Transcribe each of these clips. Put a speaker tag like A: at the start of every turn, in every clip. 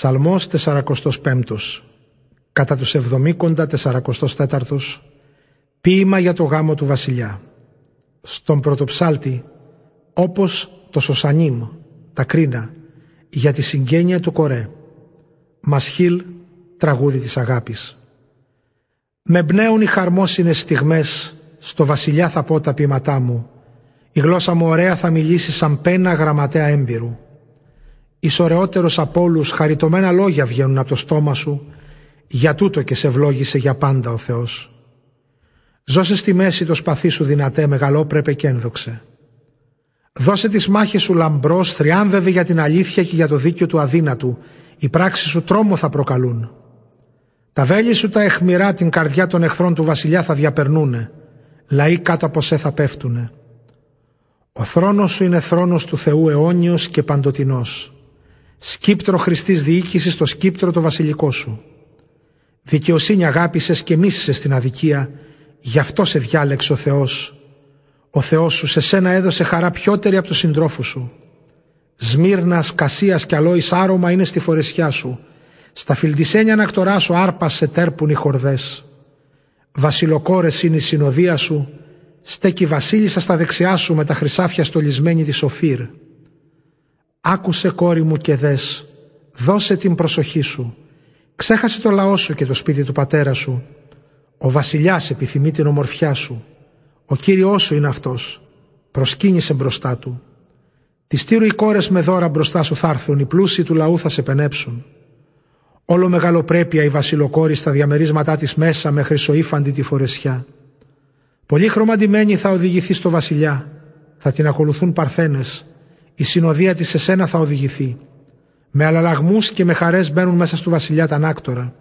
A: Ψαλμός 45 Κατά τους εβδομήκοντα τεσσαρακοστός τέταρτος Ποίημα για το γάμο του βασιλιά. Στον πρωτοψάλτη Όπως το Σωσανίμ Τα κρίνα Για τη συγγένεια του Κορέ. Μασχίλ Τραγούδι της αγάπης. Με μπνέουν οι χαρμόσυνες στιγμές Στο βασιλιά θα πω τα ποίηματά μου. Η γλώσσα μου ωραία θα μιλήσει σαν πένα γραμματέα έμπειρου Εις ωραιότερος από όλους χαριτωμένα λόγια βγαίνουν από το στόμα σου, για τούτο και σε ευλόγησε για πάντα ο Θεός. Ζώσε στη μέση το σπαθί σου δυνατέ, μεγαλόπρεπε και ένδοξε. Δώσε τις μάχες σου λαμπρός, θριάμβευε για την αλήθεια και για το δίκιο του αδύνατου. Οι πράξεις σου τρόμο θα προκαλούν. Τα βέλη σου τα εχμηρά την καρδιά των εχθρών του βασιλιά θα διαπερνούνε. Λαοί κάτω από σε θα πέφτουνε. Ο θρόνος σου είναι θρόνος του Θεού αιώνιος και παντοτινός σκύπτρο χρηστή διοίκησης στο σκύπτρο το βασιλικό σου. Δικαιοσύνη αγάπησες και μίσησες την αδικία, γι' αυτό σε διάλεξε ο Θεός. Ο Θεός σου σε σένα έδωσε χαρά πιότερη από τους συντρόφους σου. Σμύρνας, κασίας και αλόης άρωμα είναι στη φορεσιά σου. Στα φιλτισένια ανακτορά σου άρπα σε τέρπουν οι χορδές. Βασιλοκόρες είναι η συνοδεία σου. Στέκει βασίλισσα στα δεξιά σου με τα χρυσάφια στολισμένη της Σοφύρ. Άκουσε κόρη μου και δες, δώσε την προσοχή σου. Ξέχασε το λαό σου και το σπίτι του πατέρα σου. Ο βασιλιάς επιθυμεί την ομορφιά σου. Ο Κύριός σου είναι αυτός. Προσκύνησε μπροστά του. Τη στήρου οι κόρες με δώρα μπροστά σου θα έρθουν, οι πλούσιοι του λαού θα σε πενέψουν. Όλο μεγαλοπρέπεια η βασιλοκόρη στα διαμερίσματά της μέσα με χρυσοήφαντη τη φορεσιά. Πολύ χρωμαντημένη θα οδηγηθεί στο βασιλιά. Θα την ακολουθούν παρθένες η συνοδεία της σε σένα θα οδηγηθεί. Με αλλαλαγμούς και με χαρές μπαίνουν μέσα στο βασιλιά τα ανάκτορα.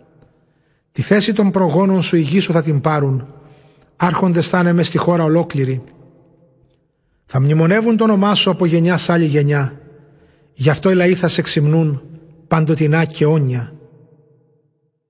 A: Τη θέση των προγόνων σου η γη σου θα την πάρουν. Άρχοντες θα είναι μες στη χώρα ολόκληρη. Θα μνημονεύουν το όνομά σου από γενιά σ' άλλη γενιά. Γι' αυτό οι λαοί θα σε ξυμνούν παντοτινά και όνια.